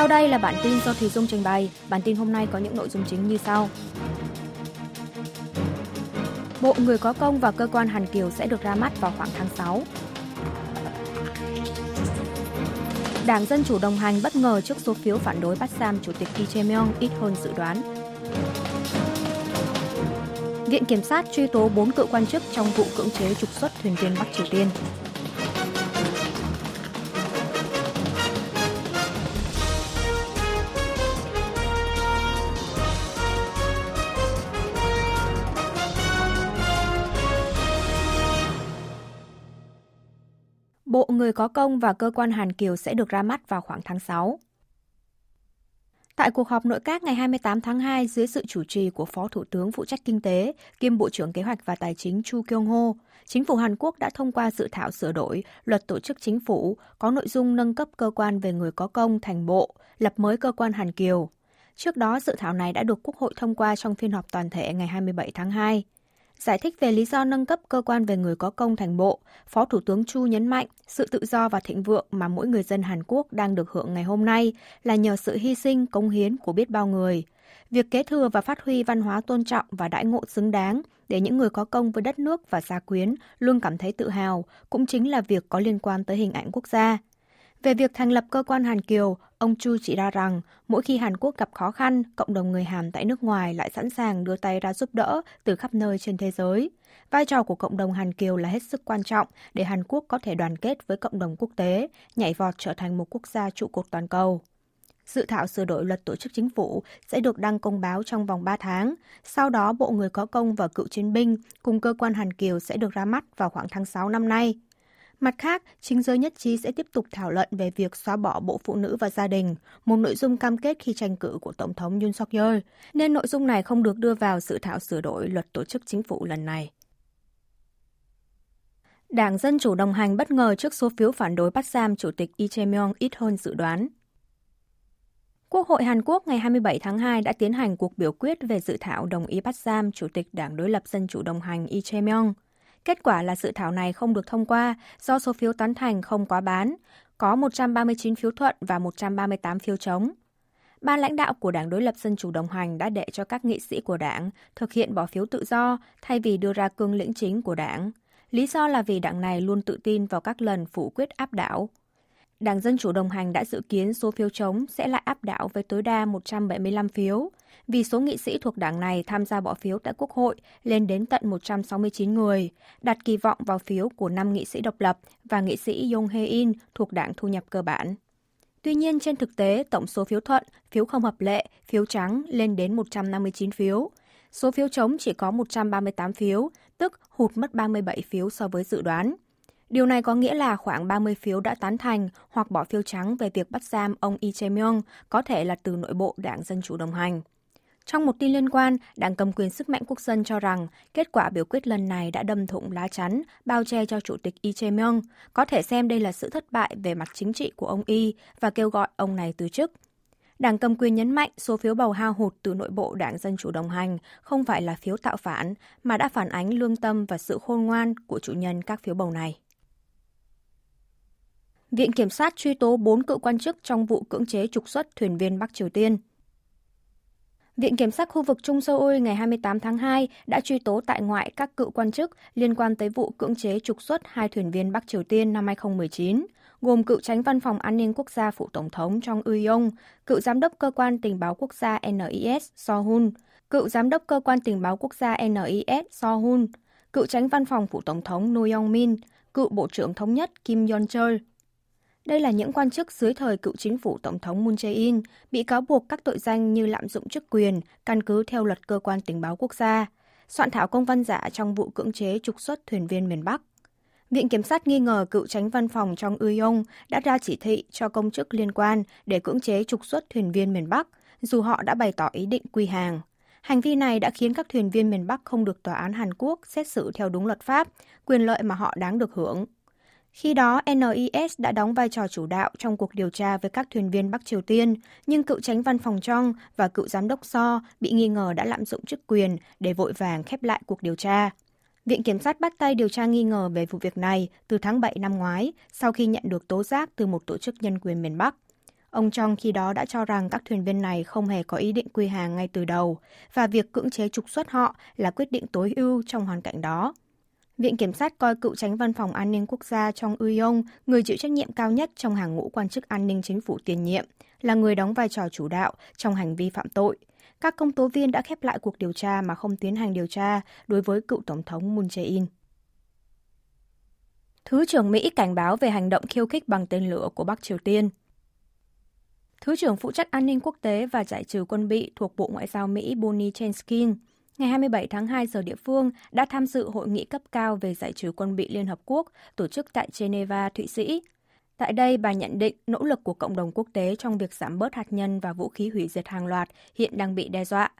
Sau đây là bản tin do Thùy Dung trình bày. Bản tin hôm nay có những nội dung chính như sau. Bộ Người có công và cơ quan Hàn Kiều sẽ được ra mắt vào khoảng tháng 6. Đảng Dân Chủ đồng hành bất ngờ trước số phiếu phản đối bắt giam Chủ tịch Kim Jae-myung ít hơn dự đoán. Viện Kiểm sát truy tố 4 cựu quan chức trong vụ cưỡng chế trục xuất thuyền viên Bắc Triều Tiên. Người có công và cơ quan Hàn Kiều sẽ được ra mắt vào khoảng tháng 6. Tại cuộc họp nội các ngày 28 tháng 2 dưới sự chủ trì của Phó Thủ tướng phụ trách kinh tế kiêm Bộ trưởng Kế hoạch và Tài chính Chu Kyung Ho, chính phủ Hàn Quốc đã thông qua dự thảo sửa đổi luật tổ chức chính phủ có nội dung nâng cấp cơ quan về người có công thành bộ, lập mới cơ quan Hàn Kiều. Trước đó, dự thảo này đã được Quốc hội thông qua trong phiên họp toàn thể ngày 27 tháng 2. Giải thích về lý do nâng cấp cơ quan về người có công thành bộ, Phó Thủ tướng Chu nhấn mạnh sự tự do và thịnh vượng mà mỗi người dân Hàn Quốc đang được hưởng ngày hôm nay là nhờ sự hy sinh, cống hiến của biết bao người. Việc kế thừa và phát huy văn hóa tôn trọng và đãi ngộ xứng đáng để những người có công với đất nước và gia quyến luôn cảm thấy tự hào cũng chính là việc có liên quan tới hình ảnh quốc gia. Về việc thành lập cơ quan Hàn Kiều, ông Chu chỉ ra rằng mỗi khi Hàn Quốc gặp khó khăn, cộng đồng người Hàn tại nước ngoài lại sẵn sàng đưa tay ra giúp đỡ từ khắp nơi trên thế giới. Vai trò của cộng đồng Hàn Kiều là hết sức quan trọng để Hàn Quốc có thể đoàn kết với cộng đồng quốc tế, nhảy vọt trở thành một quốc gia trụ cột toàn cầu. Dự thảo sửa đổi luật tổ chức chính phủ sẽ được đăng công báo trong vòng 3 tháng. Sau đó, Bộ Người có công và cựu chiến binh cùng cơ quan Hàn Kiều sẽ được ra mắt vào khoảng tháng 6 năm nay. Mặt khác, chính giới nhất trí sẽ tiếp tục thảo luận về việc xóa bỏ Bộ Phụ nữ và Gia đình, một nội dung cam kết khi tranh cử của Tổng thống Yoon suk yeol nên nội dung này không được đưa vào dự thảo sửa đổi luật tổ chức chính phủ lần này. Đảng Dân Chủ đồng hành bất ngờ trước số phiếu phản đối bắt giam Chủ tịch Lee Jae-myung ít hơn dự đoán. Quốc hội Hàn Quốc ngày 27 tháng 2 đã tiến hành cuộc biểu quyết về dự thảo đồng ý bắt giam Chủ tịch Đảng đối lập Dân Chủ đồng hành Lee Jae-myung. Kết quả là dự thảo này không được thông qua do số phiếu tán thành không quá bán, có 139 phiếu thuận và 138 phiếu chống. Ban lãnh đạo của Đảng đối lập Dân chủ đồng hành đã đệ cho các nghị sĩ của đảng thực hiện bỏ phiếu tự do thay vì đưa ra cương lĩnh chính của đảng. Lý do là vì đảng này luôn tự tin vào các lần phủ quyết áp đảo. Đảng Dân Chủ đồng hành đã dự kiến số phiếu chống sẽ lại áp đảo với tối đa 175 phiếu, vì số nghị sĩ thuộc đảng này tham gia bỏ phiếu tại Quốc hội lên đến tận 169 người, đặt kỳ vọng vào phiếu của 5 nghị sĩ độc lập và nghị sĩ Yong Hae-in thuộc đảng thu nhập cơ bản. Tuy nhiên, trên thực tế, tổng số phiếu thuận, phiếu không hợp lệ, phiếu trắng lên đến 159 phiếu. Số phiếu chống chỉ có 138 phiếu, tức hụt mất 37 phiếu so với dự đoán. Điều này có nghĩa là khoảng 30 phiếu đã tán thành hoặc bỏ phiếu trắng về việc bắt giam ông Lee Jae-myung, có thể là từ nội bộ Đảng Dân Chủ đồng hành. Trong một tin liên quan, Đảng cầm quyền sức mạnh quốc dân cho rằng kết quả biểu quyết lần này đã đâm thủng lá chắn, bao che cho Chủ tịch Lee Jae-myung, có thể xem đây là sự thất bại về mặt chính trị của ông Y và kêu gọi ông này từ chức. Đảng cầm quyền nhấn mạnh số phiếu bầu hao hụt từ nội bộ Đảng Dân Chủ đồng hành không phải là phiếu tạo phản, mà đã phản ánh lương tâm và sự khôn ngoan của chủ nhân các phiếu bầu này. Viện Kiểm sát truy tố 4 cựu quan chức trong vụ cưỡng chế trục xuất thuyền viên Bắc Triều Tiên. Viện Kiểm sát khu vực Trung Seoul ngày 28 tháng 2 đã truy tố tại ngoại các cựu quan chức liên quan tới vụ cưỡng chế trục xuất hai thuyền viên Bắc Triều Tiên năm 2019, gồm cựu tránh văn phòng an ninh quốc gia phụ tổng thống Trong Uy-yong, cựu giám đốc cơ quan tình báo quốc gia NIS So Hun, cựu giám đốc cơ quan tình báo quốc gia NIS So Hun, cựu tránh văn phòng phụ tổng thống No Yong-min, cựu bộ trưởng thống nhất Kim Yon Chol đây là những quan chức dưới thời cựu chính phủ Tổng thống Moon Jae-in bị cáo buộc các tội danh như lạm dụng chức quyền, căn cứ theo luật cơ quan tình báo quốc gia, soạn thảo công văn giả trong vụ cưỡng chế trục xuất thuyền viên miền Bắc. Viện Kiểm sát nghi ngờ cựu tránh văn phòng trong Uy Yong đã ra chỉ thị cho công chức liên quan để cưỡng chế trục xuất thuyền viên miền Bắc, dù họ đã bày tỏ ý định quy hàng. Hành vi này đã khiến các thuyền viên miền Bắc không được tòa án Hàn Quốc xét xử theo đúng luật pháp, quyền lợi mà họ đáng được hưởng. Khi đó, NIS đã đóng vai trò chủ đạo trong cuộc điều tra với các thuyền viên Bắc Triều Tiên, nhưng cựu tránh văn phòng trong và cựu giám đốc So bị nghi ngờ đã lạm dụng chức quyền để vội vàng khép lại cuộc điều tra. Viện Kiểm sát bắt tay điều tra nghi ngờ về vụ việc này từ tháng 7 năm ngoái, sau khi nhận được tố giác từ một tổ chức nhân quyền miền Bắc. Ông Trong khi đó đã cho rằng các thuyền viên này không hề có ý định quy hàng ngay từ đầu và việc cưỡng chế trục xuất họ là quyết định tối ưu trong hoàn cảnh đó. Viện Kiểm sát coi cựu tránh văn phòng an ninh quốc gia Trong Uyong, người chịu trách nhiệm cao nhất trong hàng ngũ quan chức an ninh chính phủ tiền nhiệm, là người đóng vai trò chủ đạo trong hành vi phạm tội. Các công tố viên đã khép lại cuộc điều tra mà không tiến hành điều tra đối với cựu Tổng thống Moon Jae-in. Thứ trưởng Mỹ cảnh báo về hành động khiêu khích bằng tên lửa của Bắc Triều Tiên. Thứ trưởng phụ trách an ninh quốc tế và giải trừ quân bị thuộc Bộ Ngoại giao Mỹ Bonnie Chenskin ngày 27 tháng 2 giờ địa phương đã tham dự hội nghị cấp cao về giải trừ quân bị Liên Hợp Quốc tổ chức tại Geneva, Thụy Sĩ. Tại đây, bà nhận định nỗ lực của cộng đồng quốc tế trong việc giảm bớt hạt nhân và vũ khí hủy diệt hàng loạt hiện đang bị đe dọa.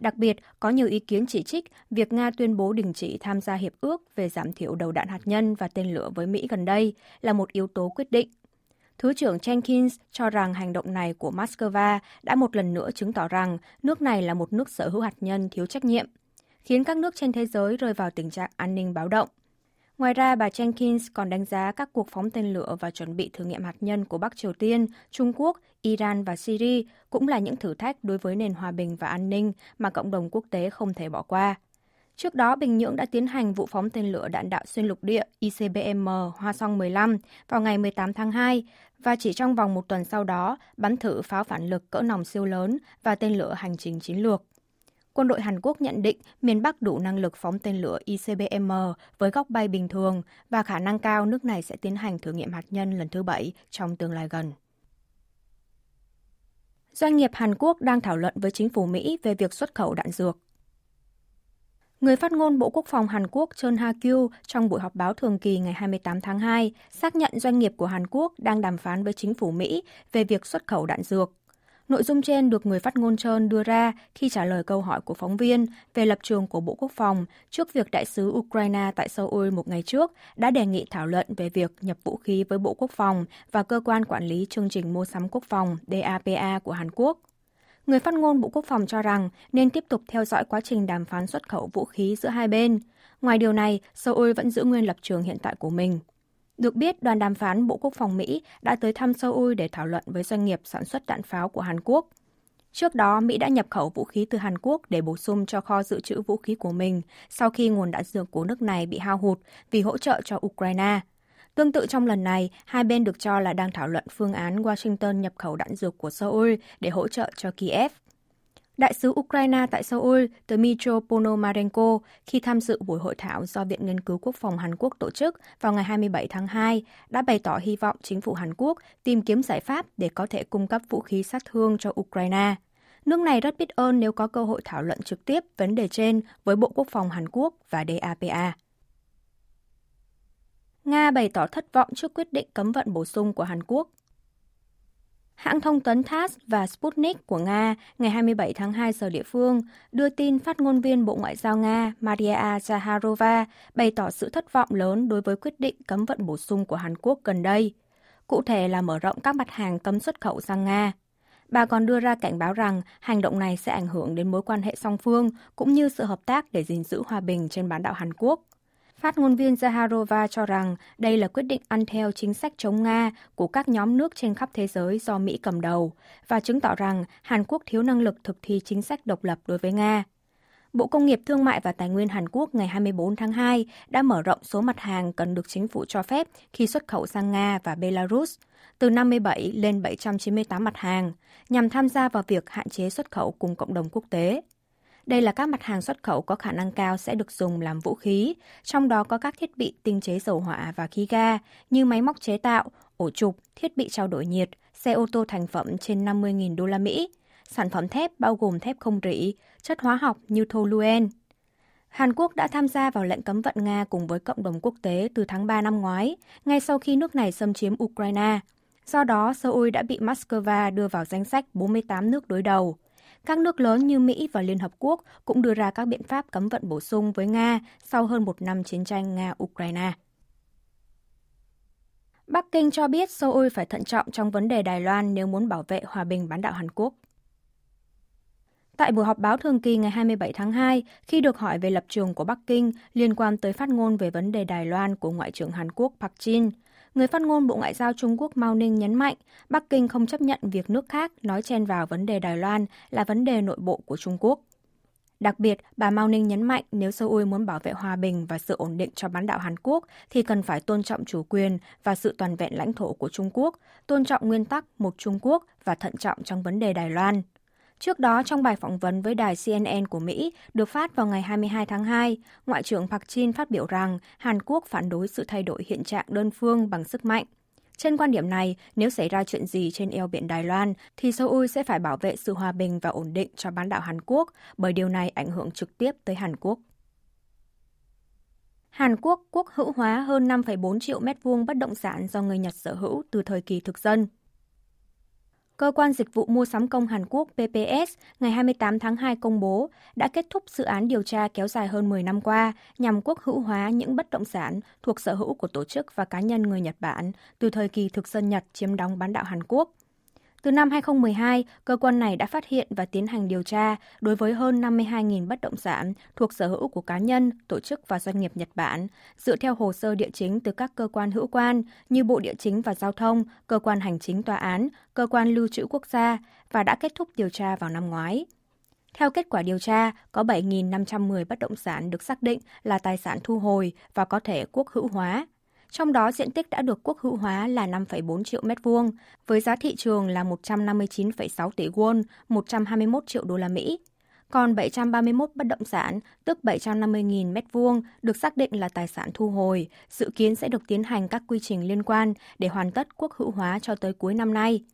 Đặc biệt, có nhiều ý kiến chỉ trích việc Nga tuyên bố đình chỉ tham gia hiệp ước về giảm thiểu đầu đạn hạt nhân và tên lửa với Mỹ gần đây là một yếu tố quyết định. Thứ trưởng Jenkins cho rằng hành động này của Moscow đã một lần nữa chứng tỏ rằng nước này là một nước sở hữu hạt nhân thiếu trách nhiệm, khiến các nước trên thế giới rơi vào tình trạng an ninh báo động. Ngoài ra, bà Jenkins còn đánh giá các cuộc phóng tên lửa và chuẩn bị thử nghiệm hạt nhân của Bắc Triều Tiên, Trung Quốc, Iran và Syria cũng là những thử thách đối với nền hòa bình và an ninh mà cộng đồng quốc tế không thể bỏ qua. Trước đó, Bình Nhưỡng đã tiến hành vụ phóng tên lửa đạn đạo xuyên lục địa ICBM Hoa Song 15 vào ngày 18 tháng 2 và chỉ trong vòng một tuần sau đó bắn thử pháo phản lực cỡ nòng siêu lớn và tên lửa hành trình chiến lược. Quân đội Hàn Quốc nhận định miền Bắc đủ năng lực phóng tên lửa ICBM với góc bay bình thường và khả năng cao nước này sẽ tiến hành thử nghiệm hạt nhân lần thứ bảy trong tương lai gần. Doanh nghiệp Hàn Quốc đang thảo luận với chính phủ Mỹ về việc xuất khẩu đạn dược. Người phát ngôn Bộ Quốc phòng Hàn Quốc Chun Ha-kyu trong buổi họp báo thường kỳ ngày 28 tháng 2 xác nhận doanh nghiệp của Hàn Quốc đang đàm phán với chính phủ Mỹ về việc xuất khẩu đạn dược. Nội dung trên được người phát ngôn Chun đưa ra khi trả lời câu hỏi của phóng viên về lập trường của Bộ Quốc phòng trước việc đại sứ Ukraine tại Seoul một ngày trước đã đề nghị thảo luận về việc nhập vũ khí với Bộ Quốc phòng và cơ quan quản lý chương trình mua sắm quốc phòng DAPA của Hàn Quốc. Người phát ngôn Bộ Quốc phòng cho rằng nên tiếp tục theo dõi quá trình đàm phán xuất khẩu vũ khí giữa hai bên. Ngoài điều này, Seoul vẫn giữ nguyên lập trường hiện tại của mình. Được biết, đoàn đàm phán Bộ Quốc phòng Mỹ đã tới thăm Seoul để thảo luận với doanh nghiệp sản xuất đạn pháo của Hàn Quốc. Trước đó, Mỹ đã nhập khẩu vũ khí từ Hàn Quốc để bổ sung cho kho dự trữ vũ khí của mình sau khi nguồn đạn dược của nước này bị hao hụt vì hỗ trợ cho Ukraine. Tương tự trong lần này, hai bên được cho là đang thảo luận phương án Washington nhập khẩu đạn dược của Seoul để hỗ trợ cho Kiev. Đại sứ Ukraine tại Seoul, Dmytro Ponomarenko, khi tham dự buổi hội thảo do Viện Nghiên cứu Quốc phòng Hàn Quốc tổ chức vào ngày 27 tháng 2, đã bày tỏ hy vọng chính phủ Hàn Quốc tìm kiếm giải pháp để có thể cung cấp vũ khí sát thương cho Ukraine. Nước này rất biết ơn nếu có cơ hội thảo luận trực tiếp vấn đề trên với Bộ Quốc phòng Hàn Quốc và DAPA. Nga bày tỏ thất vọng trước quyết định cấm vận bổ sung của Hàn Quốc. Hãng thông tấn TASS và Sputnik của Nga ngày 27 tháng 2 giờ địa phương đưa tin phát ngôn viên Bộ Ngoại giao Nga Maria Zaharova bày tỏ sự thất vọng lớn đối với quyết định cấm vận bổ sung của Hàn Quốc gần đây, cụ thể là mở rộng các mặt hàng cấm xuất khẩu sang Nga. Bà còn đưa ra cảnh báo rằng hành động này sẽ ảnh hưởng đến mối quan hệ song phương cũng như sự hợp tác để gìn giữ hòa bình trên bán đảo Hàn Quốc. Phát ngôn viên Zaharova cho rằng đây là quyết định ăn theo chính sách chống Nga của các nhóm nước trên khắp thế giới do Mỹ cầm đầu và chứng tỏ rằng Hàn Quốc thiếu năng lực thực thi chính sách độc lập đối với Nga. Bộ Công nghiệp Thương mại và Tài nguyên Hàn Quốc ngày 24 tháng 2 đã mở rộng số mặt hàng cần được chính phủ cho phép khi xuất khẩu sang Nga và Belarus, từ 57 lên 798 mặt hàng, nhằm tham gia vào việc hạn chế xuất khẩu cùng cộng đồng quốc tế. Đây là các mặt hàng xuất khẩu có khả năng cao sẽ được dùng làm vũ khí, trong đó có các thiết bị tinh chế dầu hỏa và khí ga như máy móc chế tạo, ổ trục, thiết bị trao đổi nhiệt, xe ô tô thành phẩm trên 50.000 đô la Mỹ, sản phẩm thép bao gồm thép không rỉ, chất hóa học như toluen. Hàn Quốc đã tham gia vào lệnh cấm vận Nga cùng với cộng đồng quốc tế từ tháng 3 năm ngoái, ngay sau khi nước này xâm chiếm Ukraine. Do đó, Seoul đã bị Moscow đưa vào danh sách 48 nước đối đầu. Các nước lớn như Mỹ và Liên Hợp Quốc cũng đưa ra các biện pháp cấm vận bổ sung với Nga sau hơn một năm chiến tranh Nga-Ukraine. Bắc Kinh cho biết Seoul phải thận trọng trong vấn đề Đài Loan nếu muốn bảo vệ hòa bình bán đảo Hàn Quốc. Tại buổi họp báo thường kỳ ngày 27 tháng 2, khi được hỏi về lập trường của Bắc Kinh liên quan tới phát ngôn về vấn đề Đài Loan của Ngoại trưởng Hàn Quốc Park Jin, Người phát ngôn Bộ Ngoại giao Trung Quốc Mao Ninh nhấn mạnh Bắc Kinh không chấp nhận việc nước khác nói chen vào vấn đề Đài Loan là vấn đề nội bộ của Trung Quốc. Đặc biệt, bà Mao Ninh nhấn mạnh nếu Seoul muốn bảo vệ hòa bình và sự ổn định cho bán đảo Hàn Quốc thì cần phải tôn trọng chủ quyền và sự toàn vẹn lãnh thổ của Trung Quốc, tôn trọng nguyên tắc một Trung Quốc và thận trọng trong vấn đề Đài Loan. Trước đó, trong bài phỏng vấn với đài CNN của Mỹ được phát vào ngày 22 tháng 2, Ngoại trưởng Park Jin phát biểu rằng Hàn Quốc phản đối sự thay đổi hiện trạng đơn phương bằng sức mạnh. Trên quan điểm này, nếu xảy ra chuyện gì trên eo biển Đài Loan, thì Seoul sẽ phải bảo vệ sự hòa bình và ổn định cho bán đảo Hàn Quốc, bởi điều này ảnh hưởng trực tiếp tới Hàn Quốc. Hàn Quốc quốc hữu hóa hơn 5,4 triệu mét vuông bất động sản do người Nhật sở hữu từ thời kỳ thực dân. Cơ quan Dịch vụ Mua sắm công Hàn Quốc PPS ngày 28 tháng 2 công bố, đã kết thúc dự án điều tra kéo dài hơn 10 năm qua nhằm quốc hữu hóa những bất động sản thuộc sở hữu của tổ chức và cá nhân người Nhật Bản từ thời kỳ thực dân Nhật chiếm đóng bán đảo Hàn Quốc. Từ năm 2012, cơ quan này đã phát hiện và tiến hành điều tra đối với hơn 52.000 bất động sản thuộc sở hữu của cá nhân, tổ chức và doanh nghiệp Nhật Bản, dựa theo hồ sơ địa chính từ các cơ quan hữu quan như Bộ Địa chính và Giao thông, Cơ quan Hành chính Tòa án, Cơ quan Lưu trữ Quốc gia và đã kết thúc điều tra vào năm ngoái. Theo kết quả điều tra, có 7.510 bất động sản được xác định là tài sản thu hồi và có thể quốc hữu hóa, trong đó diện tích đã được quốc hữu hóa là 5,4 triệu mét vuông, với giá thị trường là 159,6 tỷ won, 121 triệu đô la Mỹ. Còn 731 bất động sản, tức 750.000 mét vuông, được xác định là tài sản thu hồi, dự kiến sẽ được tiến hành các quy trình liên quan để hoàn tất quốc hữu hóa cho tới cuối năm nay.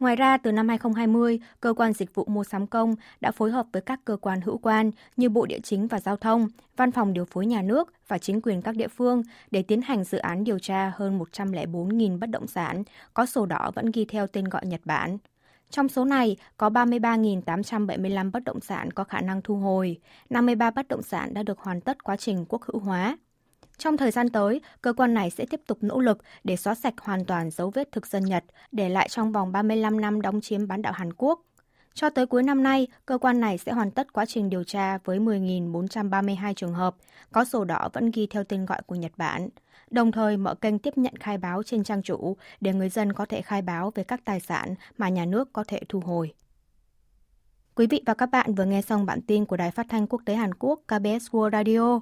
Ngoài ra, từ năm 2020, Cơ quan Dịch vụ Mua sắm Công đã phối hợp với các cơ quan hữu quan như Bộ Địa chính và Giao thông, Văn phòng Điều phối Nhà nước và chính quyền các địa phương để tiến hành dự án điều tra hơn 104.000 bất động sản, có sổ đỏ vẫn ghi theo tên gọi Nhật Bản. Trong số này, có 33.875 bất động sản có khả năng thu hồi, 53 bất động sản đã được hoàn tất quá trình quốc hữu hóa. Trong thời gian tới, cơ quan này sẽ tiếp tục nỗ lực để xóa sạch hoàn toàn dấu vết thực dân Nhật, để lại trong vòng 35 năm đóng chiếm bán đảo Hàn Quốc. Cho tới cuối năm nay, cơ quan này sẽ hoàn tất quá trình điều tra với 10.432 trường hợp, có sổ đỏ vẫn ghi theo tên gọi của Nhật Bản. Đồng thời mở kênh tiếp nhận khai báo trên trang chủ để người dân có thể khai báo về các tài sản mà nhà nước có thể thu hồi. Quý vị và các bạn vừa nghe xong bản tin của Đài Phát thanh Quốc tế Hàn Quốc KBS World Radio.